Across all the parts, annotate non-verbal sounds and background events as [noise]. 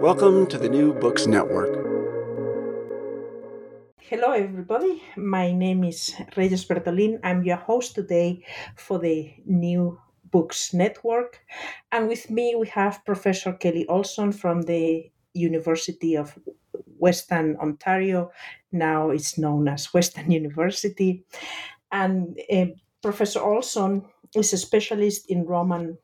Welcome to the New Books Network. Hello, everybody. My name is Reyes Bertolin. I'm your host today for the New Books Network. And with me, we have Professor Kelly Olson from the University of Western Ontario. Now it's known as Western University. And uh, Professor Olson is a specialist in Roman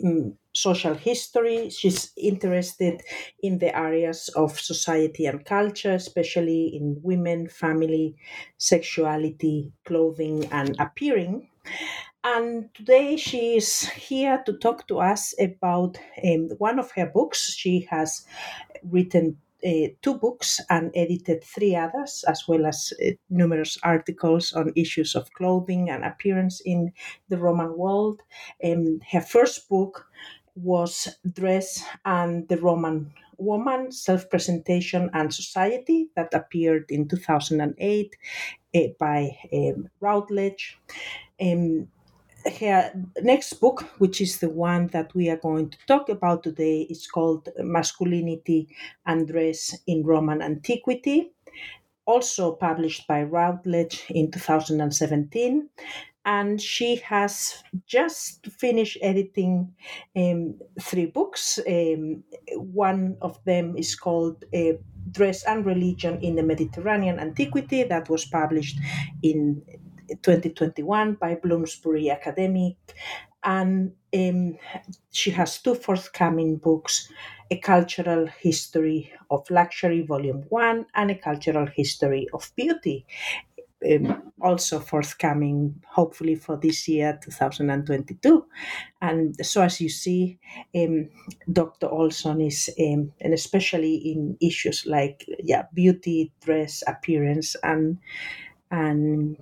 in social history. She's interested in the areas of society and culture, especially in women, family, sexuality, clothing, and appearing. And today she is here to talk to us about um, one of her books. She has written uh, two books and edited three others, as well as uh, numerous articles on issues of clothing and appearance in the Roman world. Um, her first book was Dress and the Roman Woman Self Presentation and Society, that appeared in 2008 uh, by um, Routledge. Um, her next book, which is the one that we are going to talk about today, is called Masculinity and Dress in Roman Antiquity, also published by Routledge in 2017. And she has just finished editing um, three books. Um, one of them is called uh, Dress and Religion in the Mediterranean Antiquity, that was published in 2021 by Bloomsbury Academic. And um, she has two forthcoming books A Cultural History of Luxury, Volume 1, and A Cultural History of Beauty. Um, also forthcoming, hopefully for this year, 2022. And so, as you see, um, Dr. Olson is, um, and especially in issues like yeah, beauty, dress, appearance, and and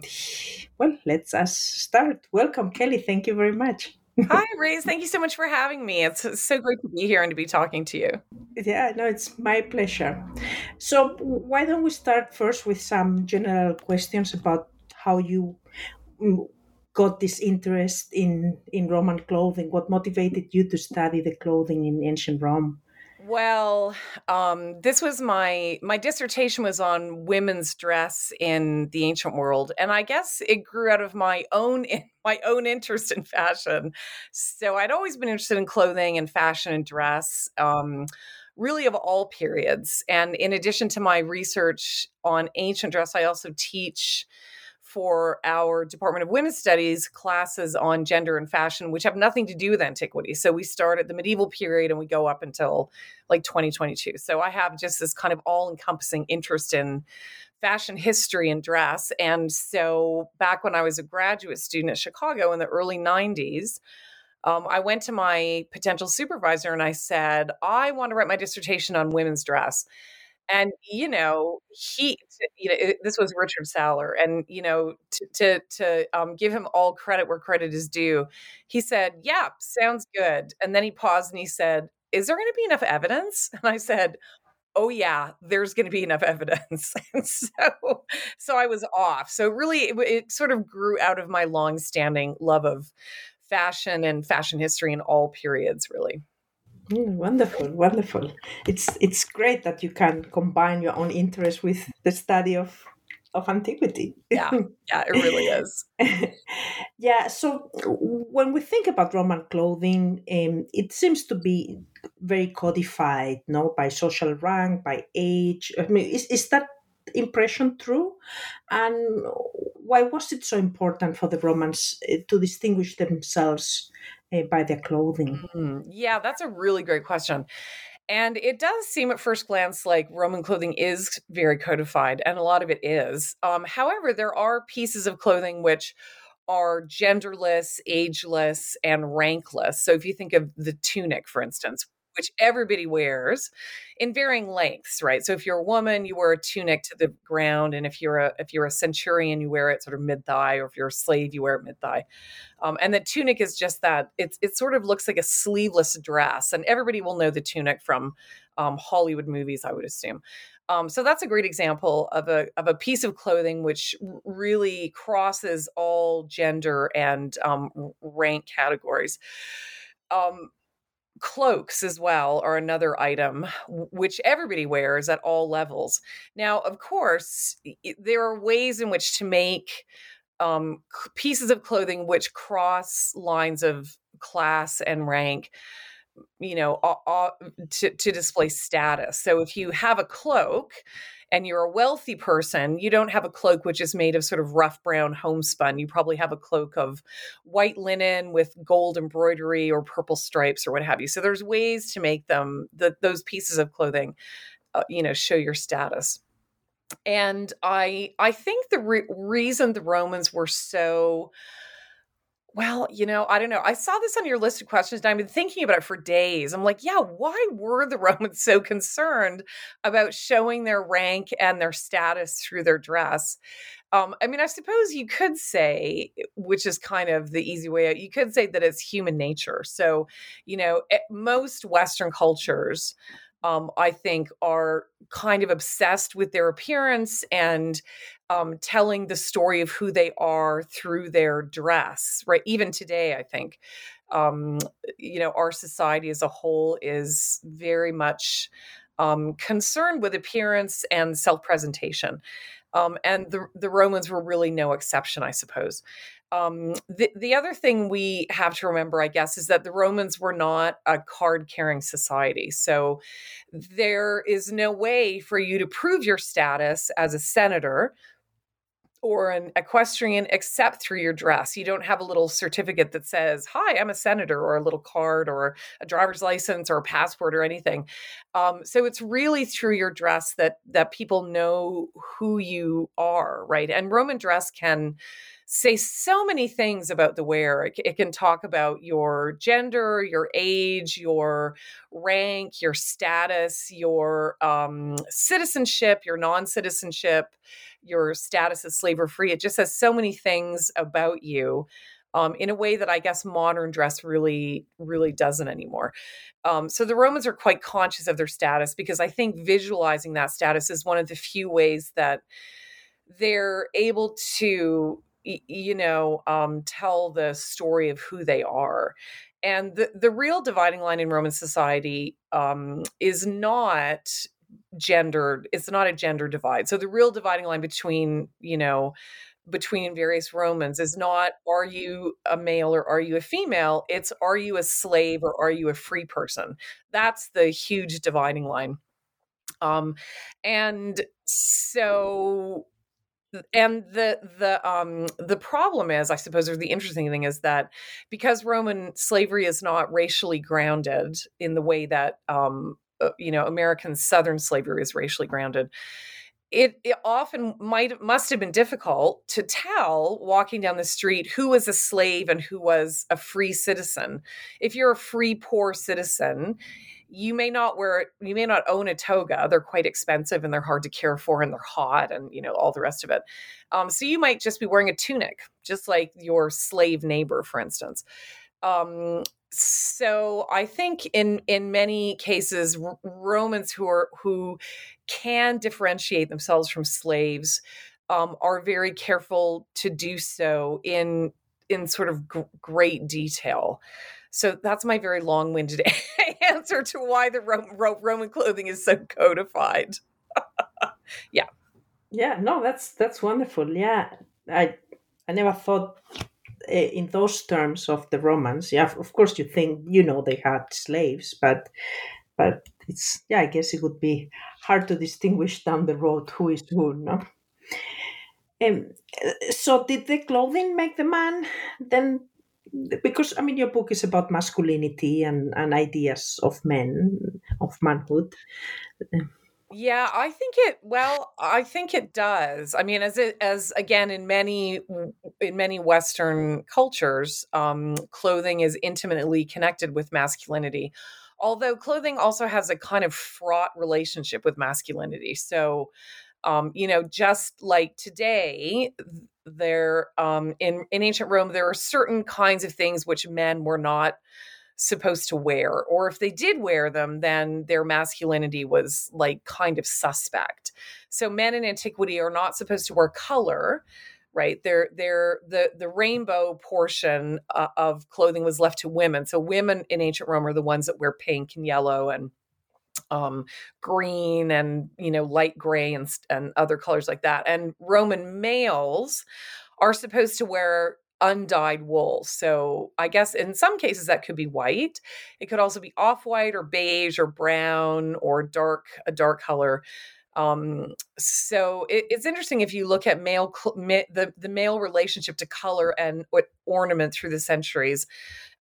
well, let's us start. Welcome, Kelly. Thank you very much. Hi, [laughs] Reyes. Thank you so much for having me. It's so great to be here and to be talking to you. Yeah, no, it's my pleasure. So, why don't we start first with some general questions about how you mm, got this interest in in Roman clothing? What motivated you to study the clothing in ancient Rome? Well, um, this was my my dissertation was on women's dress in the ancient world, and I guess it grew out of my own [laughs] my own interest in fashion. So I'd always been interested in clothing and fashion and dress. Um, really of all periods and in addition to my research on ancient dress i also teach for our Department of Women's Studies classes on gender and fashion, which have nothing to do with antiquity. So we start at the medieval period and we go up until like 2022. So I have just this kind of all encompassing interest in fashion history and dress. And so back when I was a graduate student at Chicago in the early 90s, um, I went to my potential supervisor and I said, I want to write my dissertation on women's dress and you know he you know this was richard saller and you know to to, to um, give him all credit where credit is due he said yeah sounds good and then he paused and he said is there going to be enough evidence? And i said oh yeah there's going to be enough [laughs] evidence. And so so i was off. So really it, it, sort of grew out of my long-standing love of fashion and fashion history in all periods really mm, wonderful wonderful it's it's great that you can combine your own interest with the study of of antiquity. Yeah, yeah, it really is. [laughs] yeah, so when we think about Roman clothing, um, it seems to be very codified, no, by social rank, by age. I mean, is is that impression true? And why was it so important for the Romans uh, to distinguish themselves uh, by their clothing? Mm, yeah, that's a really great question. And it does seem at first glance like Roman clothing is very codified, and a lot of it is. Um, however, there are pieces of clothing which are genderless, ageless, and rankless. So if you think of the tunic, for instance, which everybody wears in varying lengths, right? So if you're a woman, you wear a tunic to the ground, and if you're a if you're a centurion, you wear it sort of mid thigh, or if you're a slave, you wear it mid thigh. Um, and the tunic is just that it's it sort of looks like a sleeveless dress, and everybody will know the tunic from um, Hollywood movies, I would assume. Um, so that's a great example of a of a piece of clothing which really crosses all gender and um, rank categories. Um, cloaks as well are another item which everybody wears at all levels. Now of course there are ways in which to make um, pieces of clothing which cross lines of class and rank you know to, to display status so if you have a cloak and you're a wealthy person, you don't have a cloak which is made of sort of rough brown homespun. You probably have a cloak of white linen with gold embroidery or purple stripes or what have you. So there's ways to make them the, those pieces of clothing, uh, you know, show your status. And I I think the re- reason the Romans were so well, you know, I don't know. I saw this on your list of questions and I've been thinking about it for days. I'm like, yeah, why were the [laughs] Romans so concerned about showing their rank and their status through their dress? Um, I mean, I suppose you could say, which is kind of the easy way out, you could say that it's human nature. So, you know, eh, most Western cultures, um, I think, are kind of obsessed with their appearance and um, telling the story of who they are through their dress, right? Even today, I think, um, you know, our society as a whole is very much um, concerned with appearance and self presentation. Um, and the, the Romans were really no exception, I suppose. Um, the, the other thing we have to remember, I guess, is that the Romans were not a card carrying society. So there is no way for you to prove your status as a senator or an equestrian except through your dress. You don't have a little certificate that says, Hi, I'm a senator, or a little card, or a driver's license, or a passport, or anything. Um, so it's really through your dress that that people know who you are, right? And Roman dress can say so many things about the wearer. It, it, can talk about your gender, your age, your rank, your status, your um, citizenship, your non citizenship, your status as slave or free. It just says so many things about you. Um, in a way that I guess modern dress really, really doesn't anymore. Um, so the Romans are quite conscious of their status because I think visualizing that status is one of the few ways that they're able to you know um, tell the story of who they are and the, the real dividing line in roman society um, is not gendered it's not a gender divide. So the real dividing line between you know between various romans is not are you a male or are you a female? It's are you a slave or are you a free person? That's the huge dividing line. Um and so and the the um the problem is i suppose or the interesting thing is that because roman slavery is not racially grounded in the way that um you know american southern slavery is racially grounded it, it, often might must have been difficult to tell walking down the street who was a slave and who was a free citizen. If you're a free poor citizen, you may not wear you may not own a toga. They're quite expensive and they're hard to care for and they're hot and you know all the rest of it. Um, so you might just be wearing a tunic just like your slave neighbor for instance. Um, so I think in in many cases Romans who are who can differentiate themselves from slaves um, are very careful to do so in in sort of great detail. So that's my very long-winded [laughs] answer to why the Ro- Ro- Roman clothing is so codified. [laughs] yeah. Yeah, no, that's that's wonderful. Yeah, I I never thought in those terms of the Romans. Yeah, of course you think you know they had slaves, but but it's yeah, I guess it would be hard to distinguish down the road who is who. No. Um, so did the clothing make the man then? Because I mean, your book is about masculinity and, and ideas of men of manhood. Yeah, I think it. Well, I think it does. I mean, as it as again in many in many Western cultures, um, clothing is intimately connected with masculinity. Although clothing also has a kind of fraught relationship with masculinity. So, um, you know, just like today, there um, in in ancient Rome, there are certain kinds of things which men were not supposed to wear or if they did wear them then their masculinity was like kind of suspect. So men in antiquity are not supposed to wear color right? They're they're the the rainbow portion uh, of clothing was left to women. So women in ancient rome are the ones that wear pink and yellow and um, green and you know light gray and and other colors like that. And roman males are supposed to wear undyed wool. So I guess in some cases that could be white. It could also be off white or beige or brown or dark, a dark color. Um, so it, it's interesting if you look at male the the male relationship to color and what ornament through the centuries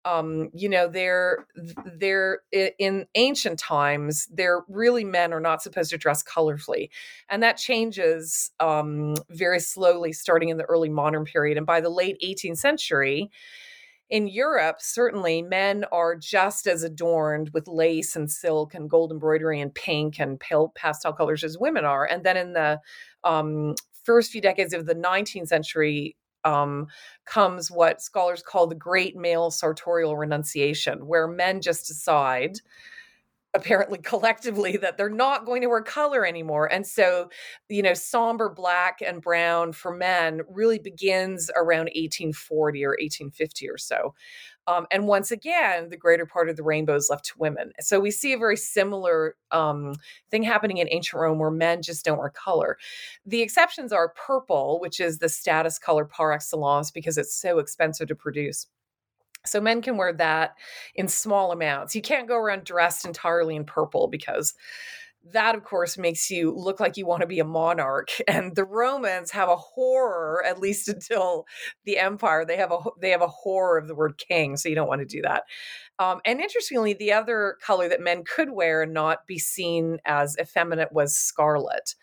um, you know, they're they're in ancient times, they're really men are not supposed to dress colorfully, and that changes um, very slowly, starting in the early modern period, and by the late 18th century. In Europe, certainly men are just as adorned with lace and silk and gold embroidery and pink and pale pastel colors as women are. And then in the um, first few decades of the 19th century, um, comes what scholars call the great male sartorial renunciation, where men just decide apparently collectively that they're not going to wear color anymore and so you know somber black and brown for men really begins around 1840 or 1850 or so um, and once again the greater part of the rainbow is left to women so we see a very similar um, thing happening in ancient rome where men just don't wear color. The exceptions are purple which is the status color par excellence because it's so expensive to produce so men can wear that in small amounts. You can't go around dressed entirely in purple because that of course makes you look like you want to be a monarch. [laughs] And the romans have a horror at least until the empire they have a they have a horror of the word king so you don't want to do that. Um, and interestingly the other color that men could wear and not be seen as effeminate was scarlet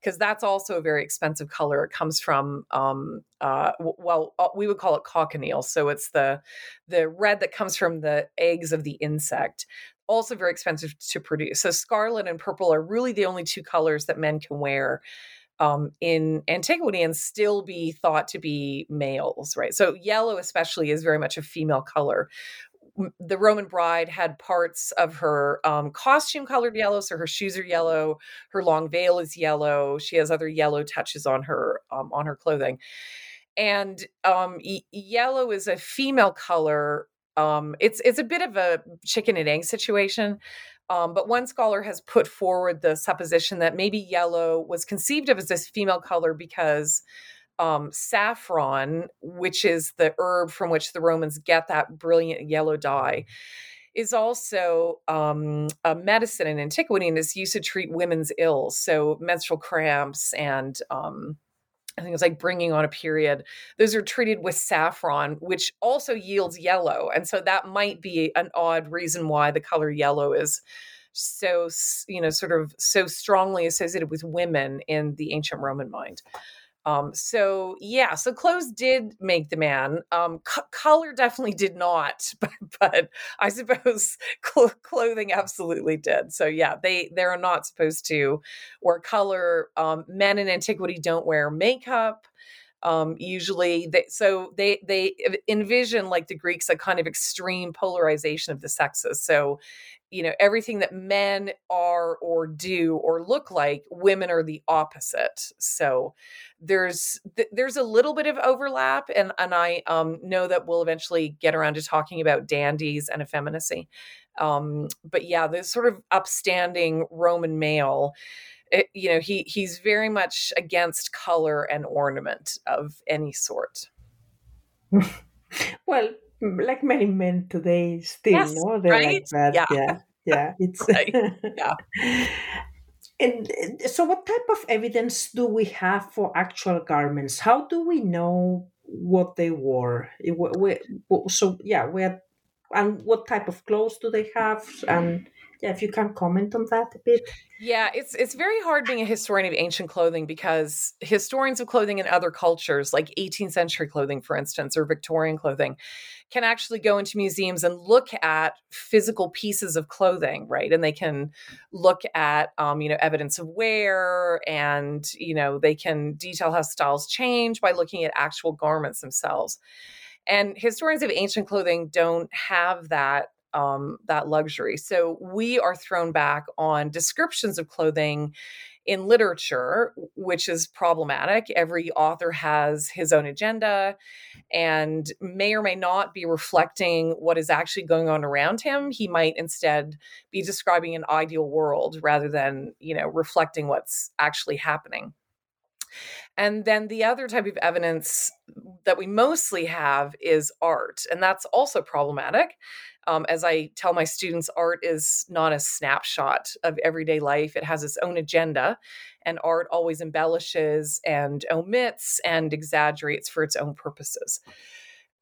because that's also a very expensive color. It comes from, um, uh, well, uh, we would call it cochineal. So it's the the red that comes from the eggs of the insect. Also very expensive to produce. So scarlet and purple are really the only two colors that men can wear um, in antiquity and still be thought to be males, right? So yellow, especially, is very much a female color, the Roman bride had parts of her um, costume colored yellow, so her shoes are yellow, her long veil is yellow. She has other yellow touches on her um, on her clothing, and um, y- yellow is a female color. Um, it's it's a bit of a chicken and egg situation. Um, but one scholar has put forward the supposition that maybe yellow was conceived of as this female color because um, saffron, which is the herb from which the Romans get that brilliant yellow dye, is also um, a medicine in antiquity and is used to treat women's ills, so menstrual cramps and um, I think it's like bringing on a period. Those are treated with saffron, which also yields yellow, and so that might be an odd reason why the color yellow is so you know sort of so strongly associated with women in the ancient Roman mind. Um, so yeah, so clothes did make the man. Um, c- color definitely did not, but, [laughs] but I suppose [laughs] cl- clothing absolutely did. So yeah, they they are not supposed to wear color. Um, men in antiquity don't wear makeup. Um, usually, they, so they they envision like the Greeks a kind of extreme polarization of the sexes. So you know everything that men are or do or look like women are the opposite. So there's th- there's a little bit of overlap and and i um, know that we'll eventually get around to talking about dandies and effeminacy. Um, but yeah the sort of upstanding roman male it, you know he he's very much against color and ornament of any sort. [laughs] Well like many men today still yes, no? They're right? like that yeah. yeah yeah [laughs] it's right. yeah. [laughs] And uh, so what type of evidence do we have for actual garments? How do we know what they wore? So yeah where and what type of clothes do they have? And yeah, if you can comment on that a bit. Yeah, it's it's very hard being a historian of ancient clothing because historians of clothing in other cultures, like 18th century clothing, for instance, or Victorian clothing, can actually go into museums and look at physical pieces of clothing, right? And they can look at, um, you know, evidence of wear, and you know, they can detail how styles change by looking at actual garments themselves. And historians of ancient clothing don't have that um, that luxury. So we are thrown back on descriptions of clothing in literature, which is problematic. Every author has his own agenda and may or may not be reflecting what is actually going on around him. He might instead be describing an ideal world rather than, you know, reflecting what's actually happening. And then the other type of evidence that we mostly have is art, and that's also problematic um, as I tell my students, art is not a snapshot of everyday life. It has its own agenda, and art always embellishes and omits and exaggerates for its own purposes.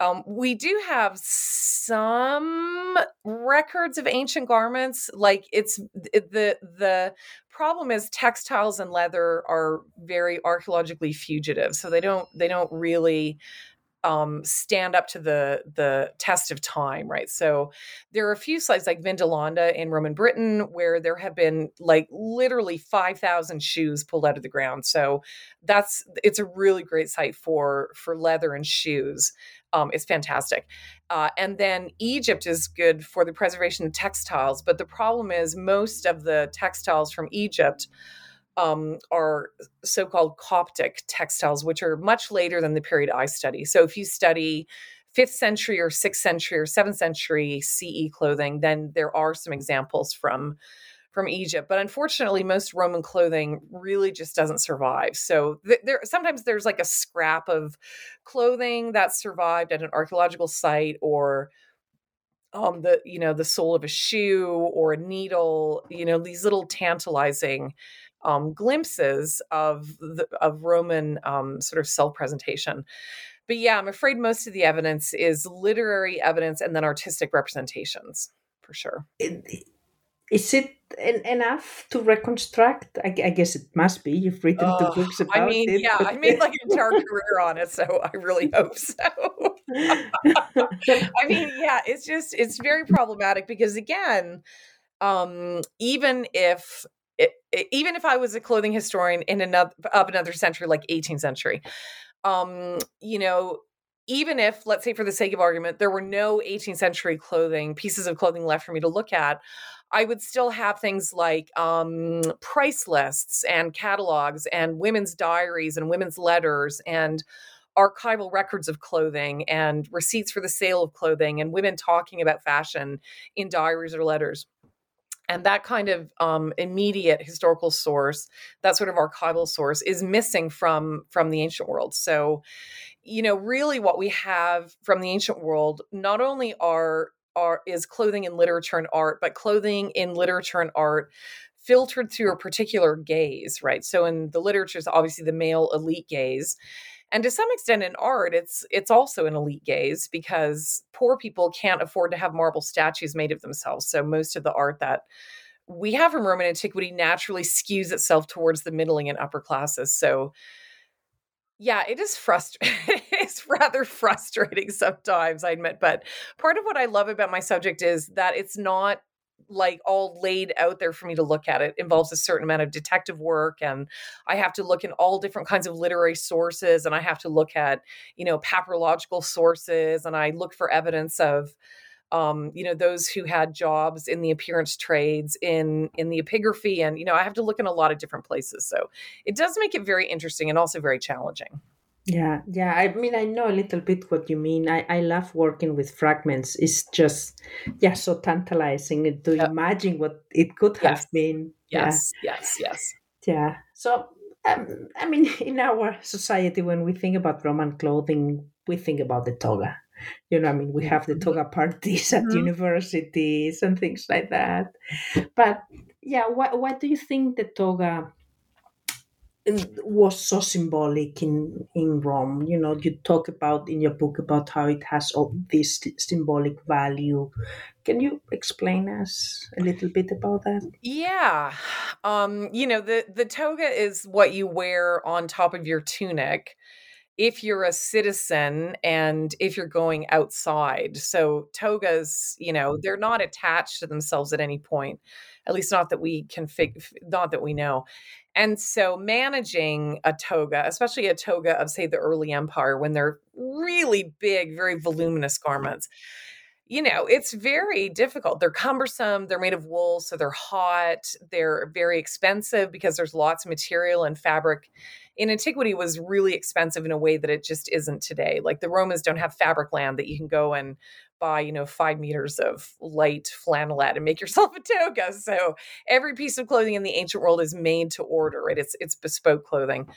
Um, we do have some records of ancient garments. Like it's the the problem is textiles and leather are very archaeologically fugitive, so they don't they don't really um, stand up to the the test of time, right? So there are a few sites like Vindolanda in Roman Britain where there have been like literally five thousand shoes pulled out of the ground. So that's it's a really great site for for leather and shoes. Um, it's fantastic. Uh, and then Egypt is good for the preservation of textiles, but the problem is most of the textiles from Egypt um, are so called Coptic textiles, which are much later than the period I study. So if you study fifth century or sixth century or seventh century CE clothing, then there are some examples from from Egypt. But unfortunately, most Roman clothing really just doesn't survive. So th- there sometimes there's like a scrap of clothing that survived at an archaeological site or um the you know the sole of a shoe or a needle you know these little tantalizing um, glimpses of the, of Roman um, sort of self presentation. But yeah, I'm afraid most of the evidence is literary evidence and then artistic representations for sure. Is it enough to reconstruct? I, I, guess it must be. You've written uh, the books about it. I mean, it. yeah, I made like an entire [laughs] career on it, so I really [laughs] hope so. [laughs] I mean, yeah, it's just it's very problematic because again, um, even if it, even if I was a clothing historian in another of another century, like 18th century, um, you know, even if, let's say, for the sake of argument, there were no 18th century clothing pieces of clothing left for me to look at, I would still have things like um, price lists and catalogs and women's diaries and women's letters and archival records of clothing and receipts for the sale of clothing and women talking about fashion in diaries or letters and that kind of um, immediate historical source that sort of archival source is missing from from the ancient world. So you know really what we have from the ancient world not only are are is clothing in literature and art but clothing in literature and art filtered through a particular gaze right? So in the literature is obviously the male elite gaze and to some extent in art it's it's also an elite gaze because poor people can't afford to have marble statues made of themselves. So most of the art that we have from roman antiquity naturally skews itself towards the middling and upper classes. So yeah it is frustrating [laughs] it's rather frustrating sometimes i admit. But part of what i love about my subject is that it's not like all laid out there for me to look at. It involves a certain amount of detective work and I have to look in all different kinds of literary sources and I have to look at, you know, papyrological sources and I look for evidence of um, you know, those who had jobs in the appearance trades, in in the epigraphy, and you know, I have to look in a lot of different places. So it does make it very interesting and also very challenging. Yeah, yeah. I mean, I know a little bit what you mean. I, I love working with fragments. It's just, yeah, so tantalizing to yep. imagine what it could yes. have been. Yes, yeah. yes, yes. Yeah. So, um, I mean, [laughs] in our society, when we think about Roman clothing, we think about the toga. You know, I mean, we have the mm-hmm. toga parties [laughs] at mm-hmm. universities and things like that. But yeah, what what do you think the toga was so symbolic in in Rome. You know, you talk about in your book about how it has all this symbolic value. Can you explain us a little bit about that? Yeah, um, you know the the toga is what you wear on top of your tunic if you're a citizen and if you're going outside. So togas, you know, they're not attached to themselves at any point, at least not that we can fig- not that we know. And so managing a toga, especially a toga of, say, the early empire, when they're really big, very voluminous garments, you know, it's very difficult. They're cumbersome, they're made of wool, so they're hot, they're very expensive because there's lots of material and fabric. In antiquity was really expensive in a way that it just isn't today. Like the Romans don't have Fabricland that you can go and buy, you know, five meters of light flannelette and make yourself [laughs] a toga. So every piece of clothing in the ancient world is made to order, right? It's it's bespoke clothing.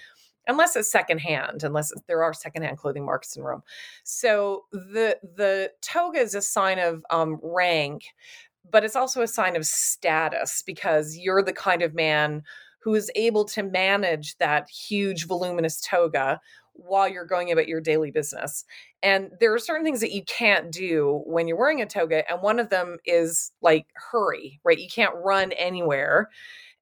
Unless it's secondhand, unless there are secondhand clothing markets in Rome. So the the toga is a sign of um, rank, but it's also a sign of status because you're the kind of man who is able to manage that huge voluminous toga while you're going about your daily business. And there are certain things that you can't do when you're wearing a toga. And one of them is like hurry, right? You can't run anywhere.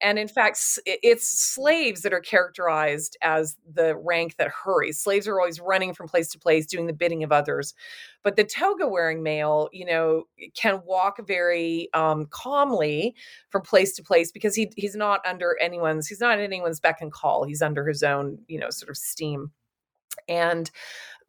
And in fact, it's slaves that are characterized as the rank that hurries. Slaves are always running from place to place, doing the bidding of others. But the toga wearing male, you know, can walk very um, calmly from place to place because he he's not under anyone's he's not anyone's beck and call. He's under his own, you know, sort of steam and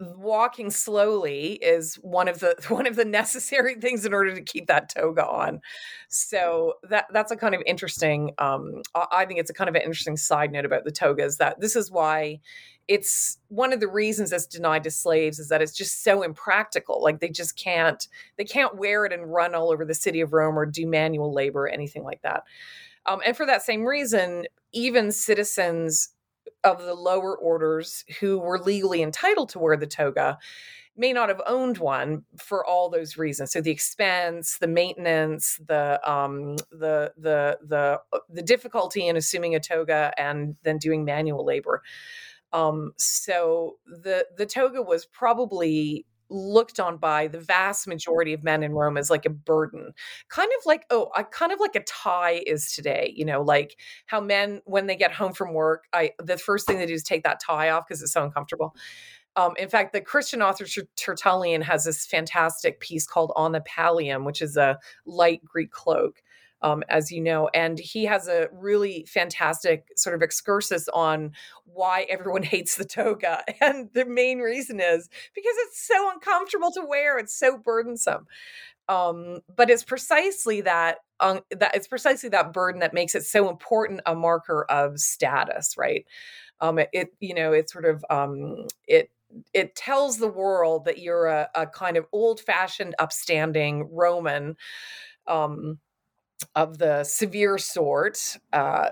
walking slowly is one of the [laughs] one of the necessary things in order to keep that toga on. So that that's a kind of interesting um, i think it's a kind of an interesting side note about the togas that this is why it's one of the reasons it's denied to slaves is that it's just so impractical. Like they just can't they can't wear it and run all over the city of rome or do manual labor or anything like that. Um, and for that same reason even citizens of the lower orders who were legally entitled to wear the toga may not have owned one for all those reasons. So the expense, the maintenance, the um, the the the uh, the difficulty in assuming a toga and then doing manual labor. Um, so the the toga was probably looked on by the vast majority of men in Rome as like a burden, kind of like oh, I kind of like a tie is today. You know, like how men when they get home from work, I the first thing they do is take that tie off because it's so uncomfortable. Um, in fact, the Christian author Tertullian has this fantastic piece called On the Pallium, which is a light Greek cloak um, as you know. And he has a really fantastic sort of excursus on why everyone [laughs] hates the toga. And the main reason is because it's so uncomfortable to wear, it's so burdensome. Um, but it's precisely that um, that it's precisely that burden that makes it so important a marker of status, right? Um, it, it you know it sort of um, it it tells the world that you're a, a kind of old fashioned, upstanding Roman. Um, of the severe sort, uh,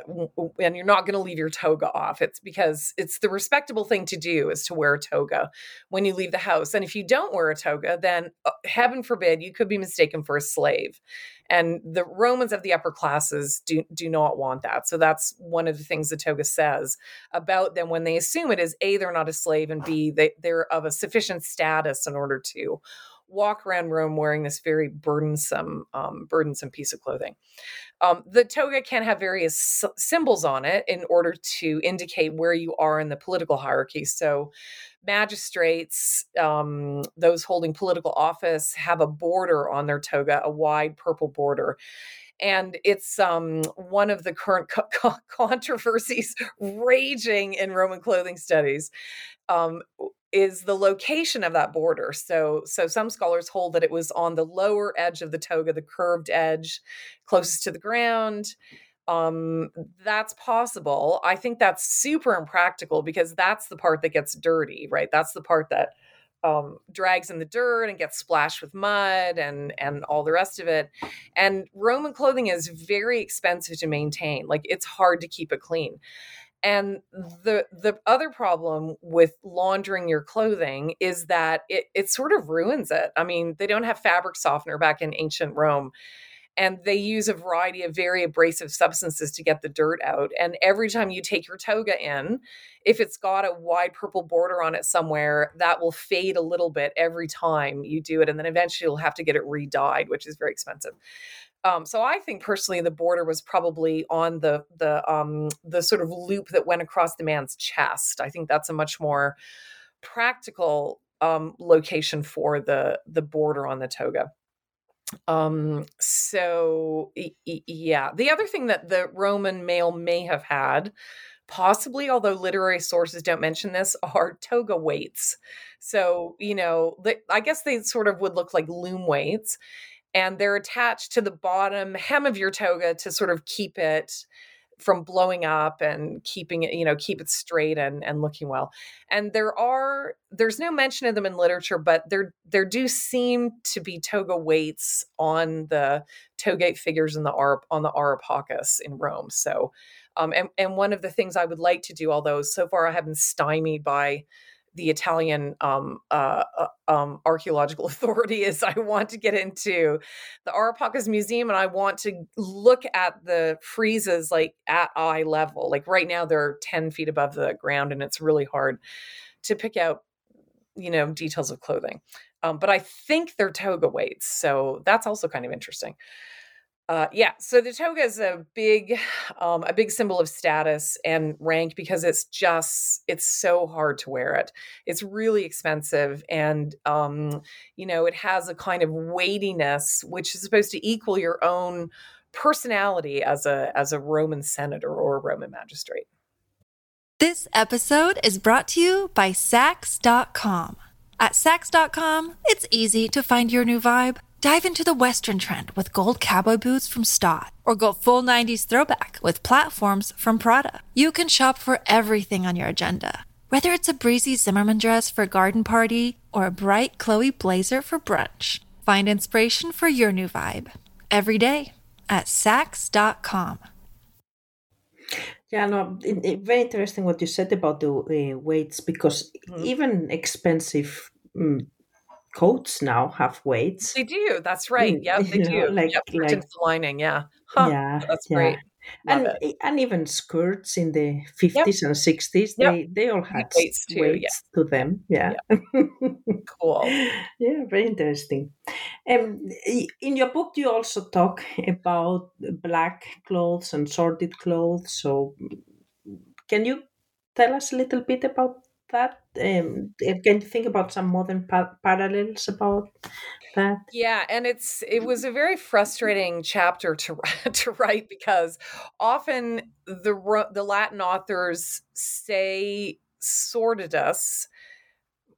and you're not going to leave your toga off. It's because it's the respectable thing to do is to wear a toga when you leave the house. And if you don't wear a toga, then uh, heaven forbid you could be mistaken for a slave. And the Romans of the upper classes do do not want that. So that's one of the things the toga says about them when they assume it is a they're not a slave and b they, they're of a sufficient status in order to walk around Rome wearing this very burdensome, um, burdensome piece of clothing. Um, the toga can have various s- symbols on it in order to indicate where you are in the political hierarchy. So, magistrates, um, those holding political office, have a border on their toga, a wide purple border. and it's um, one of the current co- [laughs] controversies raging in Roman clothing studies. Um, is the location of that border. So, so some scholars hold that it was on the lower edge of the toga, the curved edge, closest to the ground. Um, that's possible. I think that's super impractical because that's the part that gets dirty, right? That's the part that um, drags in the dirt and gets splashed with mud and and all the rest of it. And Roman clothing is very expensive to maintain. Like it's hard to keep it clean. And the the other problem with laundering your clothing is that it it sort of ruins it. I mean, they don't have fabric softener back in ancient Rome and they use a variety of very abrasive substances to get the dirt out. And every time you take your toga in, if it's got a wide purple border on it somewhere, that will fade a little bit every time you do it. And then eventually you'll have to get it re dyed, which is very expensive. Um, so I think personally the border was probably on the the um, the sort of loop that went across the man's chest. I think that's a much more practical um, location for the the border on the toga. Um, so yeah, the other thing that the Roman male may have had, possibly, although literary sources don't mention this, are toga weights. So, you know, the, I guess they sort of would look like loom weights and they're attached to the bottom hem of your toga to sort of keep it from blowing up and keeping it you know keep it straight and and looking well. And there are there's no mention of them in literature but there there do seem to be toga weights on the togate figures in the Ar- on the Ara Pacis in Rome. So um and and one of the things I would like to do although so far I have been stymied by the Italian um, uh, uh, um, archaeological [laughs] authority is I want to get into the Ara Pacis Museum and I want to look at the friezes like at eye level. Like right now, they're 10 feet above the ground and it's really hard to pick out, you know, details of clothing. Um, but I think they're toga weights. So that's also kind of interesting. Uh, yeah, so the toga is a big, um, a big symbol of status and rank because it's just it's so hard to wear it. It's really expensive, and um, you know it has a kind of weightiness which is supposed to equal your own personality as a as a Roman senator or a Roman magistrate. This episode is brought to you by Saks.com. At Saks.com, it's easy to find your new vibe. Dive into the Western trend with gold cowboy boots from Staud, or go full 90s throwback with platforms from Prada. You can shop for everything on your agenda, whether it's a breezy Zimmermann dress for a garden party or a bright Chloe blazer for brunch. Find inspiration for your new vibe every day at Saks.com. Yeah, no, it, it, very interesting what you said about the uh, weights because mm-hmm. even expensive um, coats now have weights. They do. That's right. Yeah, [laughs] they do. Know, like, yep, like lining. Yeah. Huh, yeah. That's yeah. great. Love and it. and even skirts in the 50s yep. and 60s yep. they they all had weights, too, weights yeah. to them yeah, yeah. [laughs] cool yeah very interesting um, in your book you also talk about black clothes and sordid clothes so can you tell us a little bit about that? Um, can you think about some modern pa- parallels about that? Yeah, and it's it was a very frustrating chapter to [laughs] to write because often the the Latin authors say sordidus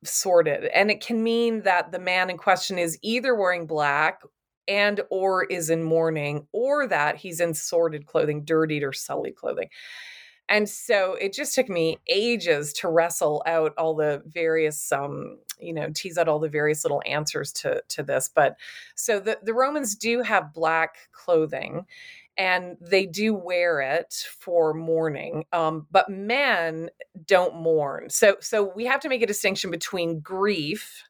sordid and it can mean that the man in question is either wearing black and or is in mourning or that he's in sordid clothing dirtied or sullied clothing and so it just took me ages to wrestle out all the various um you know tease out all the various little answers to to this but so the the romans do have black clothing and they do wear it for mourning um, but men don't mourn. So so we have to make a distinction between grief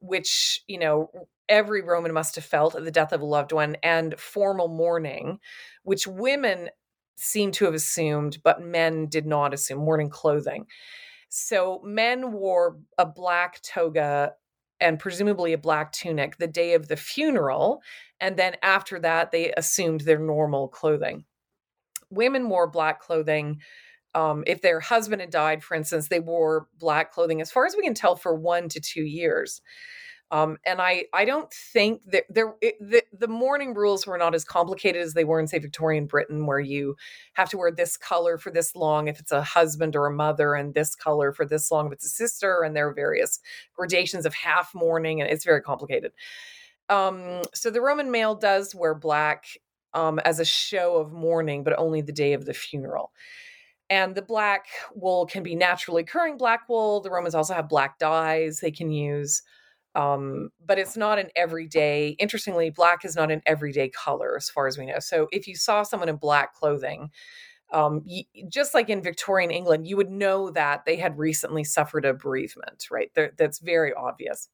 which you know every roman must have felt at the death of a loved one and formal mourning which women seem to have assumed, but men did not assume mourning clothing. So men wore a black toga and presumably a black tunic the day of the funeral. And then after that, they assumed their normal clothing. Women wore black clothing. Um, if their husband had died, for instance, they wore black clothing, as far as we can tell, for one to two years. Um, and I, I don't think that there it, the, the mourning rules were not as complicated as they were in say Victorian Britain, where you have to wear this color for this long if it's a husband or a mother, and this color for this long if it's a sister, and there are various gradations of half mourning, and it's very complicated. Um, so the Roman male does wear black um, as a show of mourning, but only the day of the funeral. And the black wool can be naturally occurring black wool. The Romans also have black dyes they can use um, but it's not an everyday interestingly black is not an everyday color as far as we know. So if you saw someone in black clothing um, just like in victorian england you would know that they had recently suffered a bereavement right? They're, that's very obvious.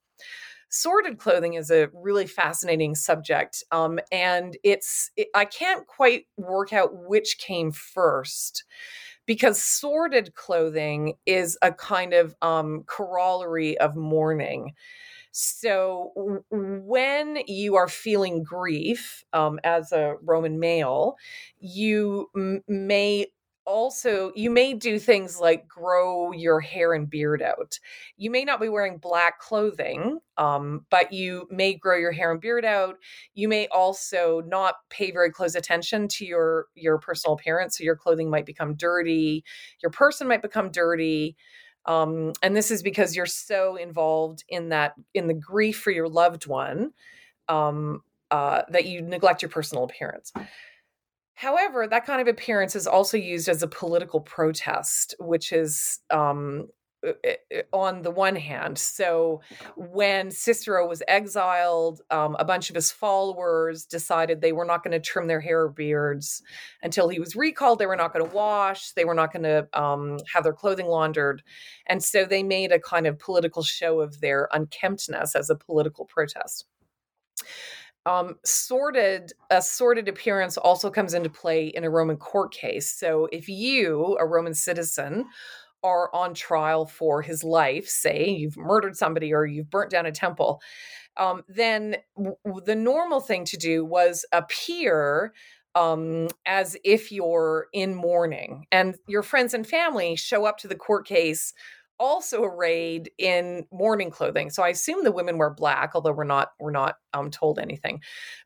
Sordid clothing is a really fascinating subject um, and it's it, i can't quite work out which came first because sordid clothing is a kind of um, corollary of mourning so when you are feeling grief um, as a Roman male, you m- may also you may do things like grow your hair and beard out. You may not be wearing black clothing um, but you may grow your hair and beard out. You may also not pay very close attention to your your personal appearance so your clothing might become dirty your person might become dirty um, and this is because you're so involved in that in the grief for your loved one um, uh, that you neglect your personal appearance. However that kind of appearance is also used as a political protest which is um, on the one hand. So when Cicero was exiled, um, a bunch of his followers decided they were not going to trim their hair or beards until he was recalled. They were not going to wash. They were not going to um, have their clothing laundered. And so they made a kind of political show of their unkemptness as a political protest. Um, sordid a sordid appearance also comes into play in a Roman court case. So if you, a Roman citizen, are on trial for his life, say you've murdered somebody or you've burnt down a temple, um, then w- the normal thing to do was appear um, as if you're in mourning, and your friends and family show up to the court case also arrayed in mourning clothing. So I assume the women wear black, although we're not we're not um, told anything.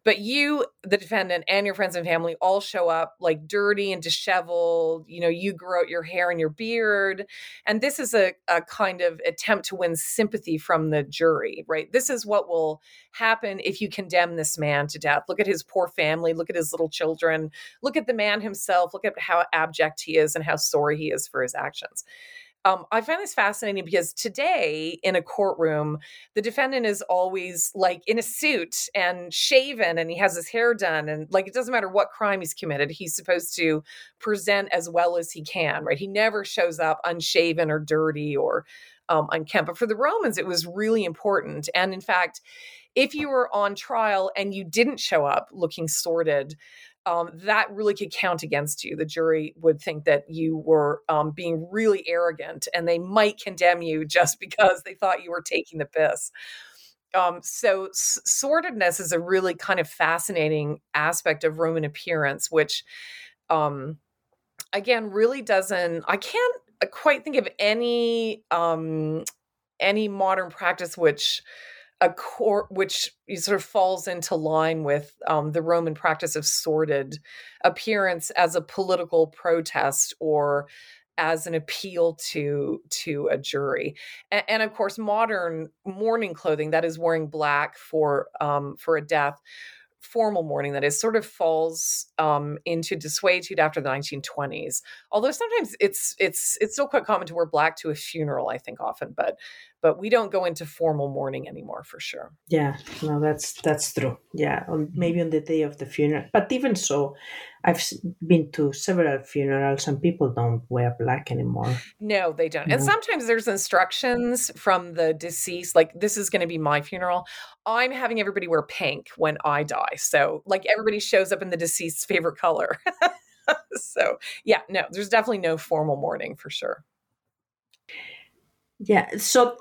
But you, the defendant, and your friends and family all show up like dirty and disheveled. You know, you grow out your hair and your beard, and this is a, a kind of attempt to win sympathy from the jury. Right? This is what will happen if you condemn this man to death. Look at his poor family. Look at his little children. Look at the man himself. Look at how abject he is and how sorry he is for his actions um, I find this fascinating because today in a courtroom, the defendant is always like in a suit and shaven and he has his hair done. And like it doesn't matter what crime he's committed, he's supposed to present as well as he can, right? He never shows up unshaven or dirty or um, unkempt. But for the Romans, it was really important. And in fact, if you were on trial and you didn't show up looking sordid, um, that really could count against you. The jury would think that you were um, being really arrogant and they might condemn you [laughs] just because they thought you were taking the piss. Um, so, s- sordidness is a really kind of fascinating aspect of Roman appearance, which, um, again, really doesn't, I can't quite think of any um, any modern practice which a court which sort of falls into line with um, the Roman practice of sordid appearance as a political protest or as an appeal to to a jury. And, and, of course modern mourning clothing that is wearing black for um, for a death formal mourning that is sort of falls um, into desuetude after the 1920s although sometimes it's it's it's still quite common to wear black to a funeral i think often but but we don't go into formal mourning anymore for sure. Yeah no that's that's true. Yeah maybe mm-hmm. on the day of the funeral but even so i've been to several funerals and people don't wear black anymore. No they don't. No. and sometimes there's instructions from the deceased like this is going to be my funeral. I'm having everybody wear pink when i die so like everybody shows up in the deceased's favorite color. [laughs] So yeah no there's definitely no formal mourning for sure yeah. So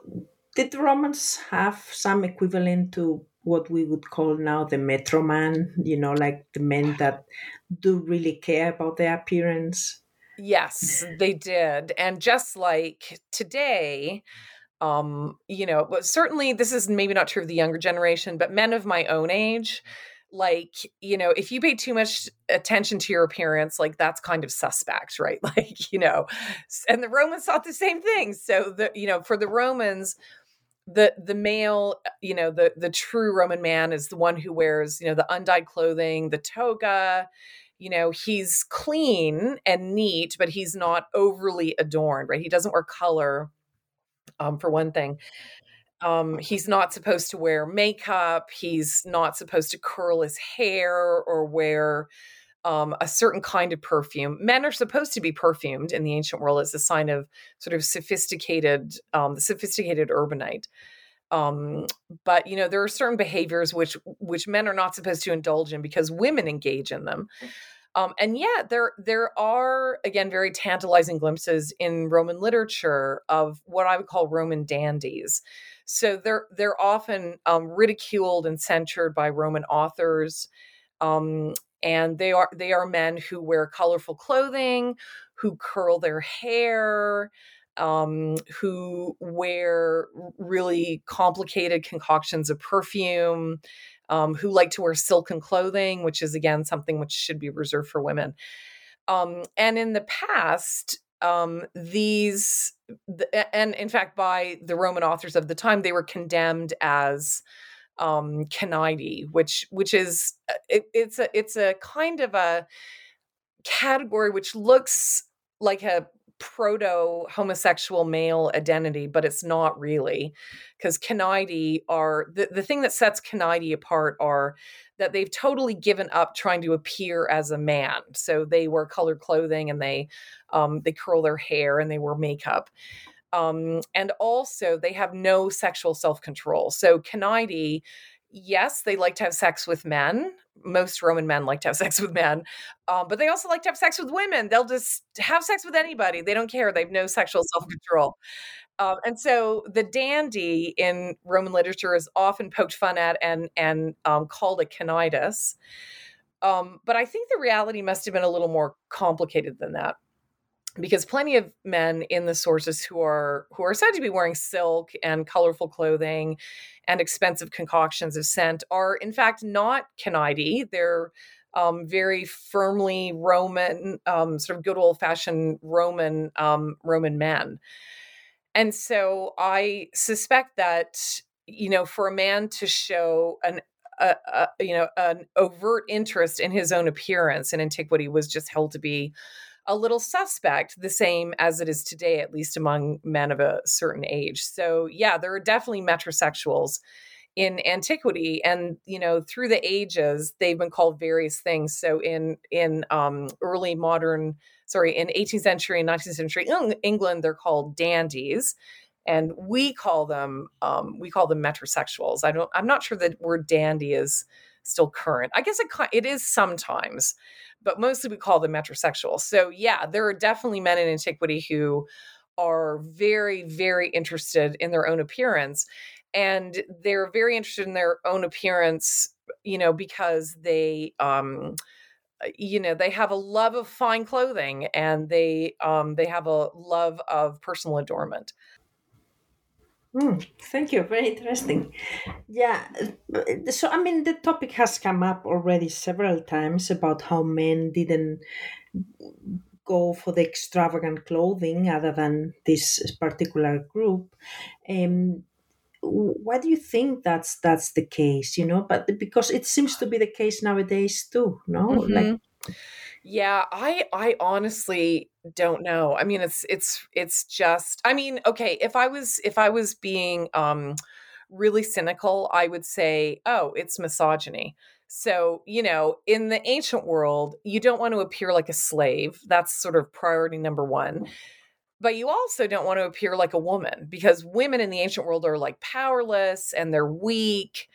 did the Romans have some equivalent to what we would call now the metro man, you know, like the men that do really care about their appearance? Yes, they did. And just like today, um, you know, certainly this is maybe not true of the younger generation, but men of my own age, like, you know, if you pay too much attention to your appearance, like that's kind of suspect, right? [laughs] Like, you know, and the Romans thought the same thing. So the, you know, for the Romans, the the male uh, you know the the true roman man is the one who wears you know the undyed clothing the toga you know he's clean and neat but he's not overly adorned right he doesn't wear color um, for one thing um, he's not supposed to wear makeup he's not supposed to curl his hair or wear um, a certain kind of perfume. Men are supposed to be perfumed in the ancient world as a sign of sort of sophisticated, um, sophisticated urbanite. Um, but you know there are certain behaviors which which men are not supposed to indulge in because women engage in them. Um, and yet there there are again very tantalizing glimpses in Roman literature of what I would call Roman dandies. So they're they're often um, ridiculed and censured by Roman authors. Um, and they are they are men who wear colorful clothing who curl their hair um, who wear really complicated concoctions of perfume um, who like to wear silken clothing which is again something which should be reserved for women um, and in the past um, these and in fact by the roman authors of the time they were condemned as um cinaedi which which is uh, it, it's a it's a kind of a category which looks like a proto homosexual male identity but it's not really because cinaedi are the, the thing that sets cinaedi apart are that they've totally given up trying to appear as a man so they wear colored clothing and they um, they curl their hair and they wear makeup um, and also, they have no sexual self control. So, Cinaedi, yes, they like to have sex with men. Most Roman men like to have [laughs] sex with men, um, but they also like to have sex with women. They'll just have sex with anybody. They don't care. They have no sexual self control. Um, and so the dandy in Roman literature is often poked fun at and and um, called a cinaedus. Um, but I think the reality must have been a little more complicated than that because plenty of men in the sources who are who are said to be wearing silk and colorful clothing and expensive concoctions of scent are in fact not cinaedi they're um, very firmly roman um, sort of good old-fashioned roman um, roman men. And so i suspect that you know for a man to show an a, a, you know an overt interest in his own appearance in antiquity was just held to be a little suspect, the same as it is today, at least among men of a certain age. So, yeah, there are definitely metrosexuals in antiquity and you know through the ages they've been called various things so in in um, early modern sorry in 18th century and 19th century england they're called dandies and we call them um, we call them metrosexuals i don't i'm not sure the word dandy is still current i guess it, it is sometimes but mostly we call them metrosexual. So yeah, there are definitely men in antiquity who are very, very interested in their own appearance. And they're very interested in their own appearance, you know, because they um uh, you know they have a love of fine clothing and they um they have a love of personal adornment Mm, thank you. Very interesting. Yeah. Uh, so, I mean, the topic has come up already several times about how men didn't go for the extravagant clothing other than this particular group. Um, why do you think that's that's the case? You know, but because it seems to be the case nowadays too. No, mm-hmm. like yeah, I I honestly don't know. I mean, it's it's it's just I mean, okay, if I was if I was being um really cynical, I would say, "Oh, it's misogyny." So, you know, in the ancient world, you don't want to appear like a slave. That's sort of priority number 1. But you also don't want to appear like a woman because women in the ancient world are like powerless and they're weak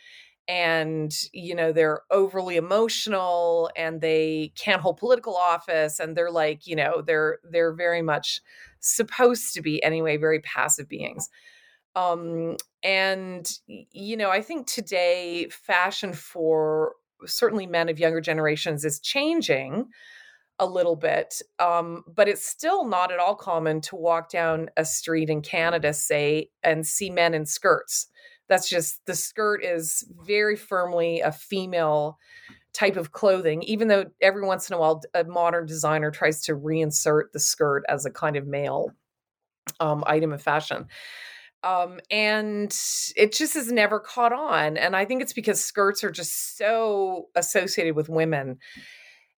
and you know they're overly emotional and they can't hold political office and they're like you know they're they're very much supposed to be anyway very passive beings um and you know i think today fashion for certainly men of younger generations is changing a little bit, um, but it's still not at all common to walk down a street in Canada, say, and see men in skirts. That's just the skirt is very firmly a female type of clothing, even though every once in a while a modern designer tries to reinsert the skirt as a kind of male um, item of fashion. Um, and it just has never caught on. And I think it's because skirts are just so associated with women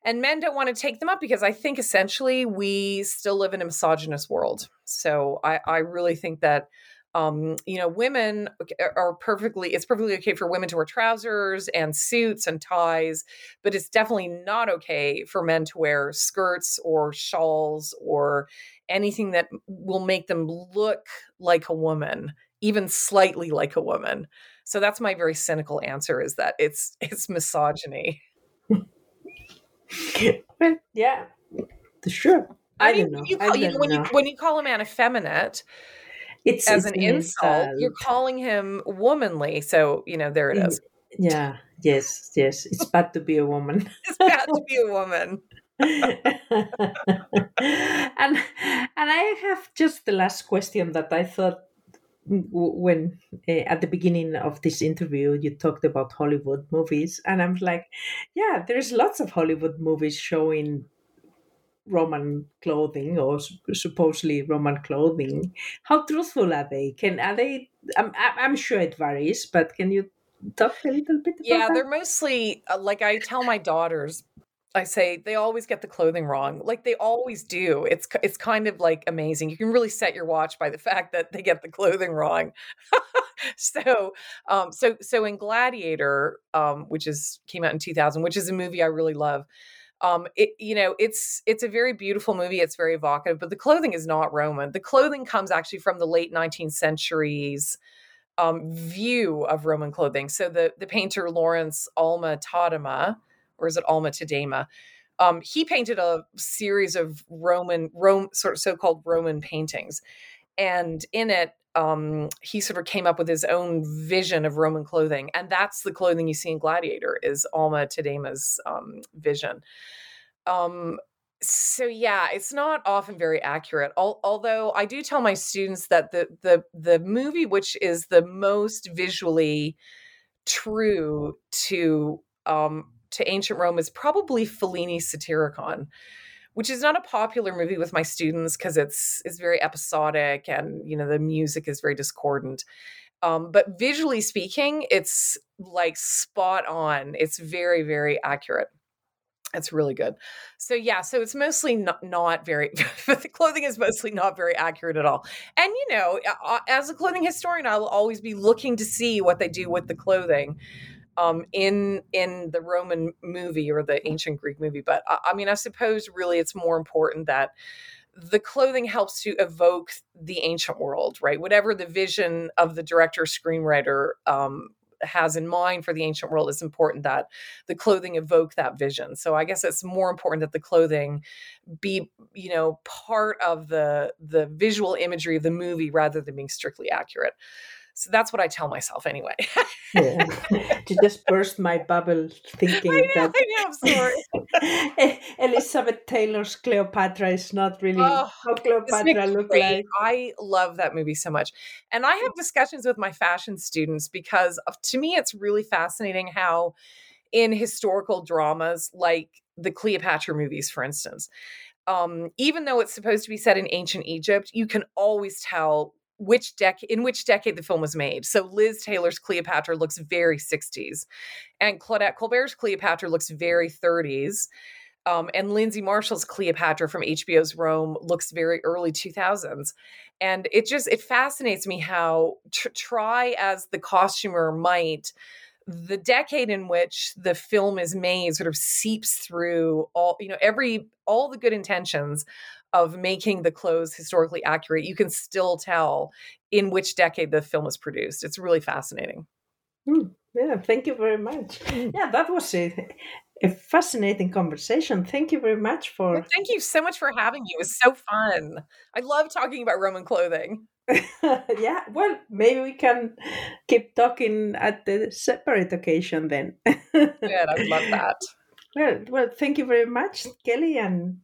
and men don't want to take them up because I think essentially we still live in a misogynist world. So I, I really think that um, you know, women are perfectly, it's perfectly okay for women to wear trousers and suits and ties, but it's definitely not okay for men to wear skirts or shawls or anything that will make them look like a woman, even slightly like a woman. So that's my very cynical answer is that it's [laughs] it's misogyny. [laughs] yeah, sure. I, I mean, you call, you know, when you when you call a man effeminate, it's as it's an insult. You're calling him womanly, so you know there it is. Yeah. Yes. Yes. It's bad to be a woman. [laughs] it's bad to be a woman. [laughs] and and I have just the last question that I thought when uh, at the beginning of this interview you talked about Hollywood movies, and I'm like, yeah, there's lots of Hollywood movies showing Roman clothing or supposedly Roman clothing. How truthful are they? Can are they? I'm I'm sure it varies, but can you talk a little bit? yeah, that? they're mostly uh, like I tell my daughters I say they always get the clothing wrong. Like they always do. It's it's kind of like amazing. You can really set your watch by the [laughs] fact that they get the clothing wrong. [laughs] so um so so in Gladiator um which is came out in 2000, which is a movie I really love. Um it you know, it's it's a very beautiful movie. It's very evocative, but the clothing is not Roman. The clothing comes actually from the late 19th centuries um, view of Roman clothing. So the the painter Lawrence Alma Tadema or is it Alma Tadema? Um, he painted a series of Roman, Rome, sort of so-called Roman paintings, and in it, um, he sort of came up with his own vision of Roman clothing, and that's the clothing you see in Gladiator is Alma Tadema's um, vision. Um, so yeah, it's not often very accurate. Al- although I do tell my students that the the the movie which is the most visually true to um, to ancient Rome is probably Fellini's Satyricon, which is not a popular movie with my students because it's it's very episodic and you know the music is very discordant. Um, but visually speaking, it's like spot on. It's very very accurate. It's really good. So yeah, so it's mostly not, not very. [laughs] the clothing is mostly not very accurate at all. And you know, as a clothing historian, I will always be looking to see what they do with the clothing um, in in the Roman movie or the ancient Greek movie. But I, I mean, I suppose really it's more important that the clothing helps to evoke the ancient world, right? Whatever the vision of the director screenwriter um, has in mind for the ancient world, it's important that the clothing evoke that vision. So I guess it's more important that the clothing be, you know, part of the the visual imagery of the movie rather than being strictly accurate. So that's what I tell myself anyway. yeah. [laughs] To just burst my bubble thinking I know, that I know. [laughs] Elizabeth Taylor's Cleopatra is not really oh, how Cleopatra looked like. I love that movie so much. And I have discussions with my fashion students because of, to me it's really fascinating how in historical dramas like the Cleopatra movies, for instance, um, even though it's supposed to be set in ancient Egypt, you can always tell which decade in which decade the film was made. So Liz Taylor's Cleopatra looks very 60s, and Claudette Colbert's Cleopatra looks very 30s. Um, and Lyndsey Marshal's Cleopatra from HBO's Rome looks very early 2000s. And it just it fascinates me how tr- try as the costumer might the decade in which the film is made sort of seeps through all you know every all the good intentions of making the clothes historically accurate, you can still tell in which decade the film was produced. It's really fascinating. Mm, yeah, thank you very much. Mm. Yeah, that was a, a fascinating conversation. Thank you very much for. Well, thank you so much for having me. It was so fun. I love talking about Roman clothing. [laughs] yeah, well, maybe we can keep talking at the separate occasion then. Good, I would love that. [laughs] Well, well, thank you very much, Kelly, and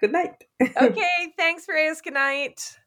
good night. [laughs] okay, thanks, Reyes. Good night.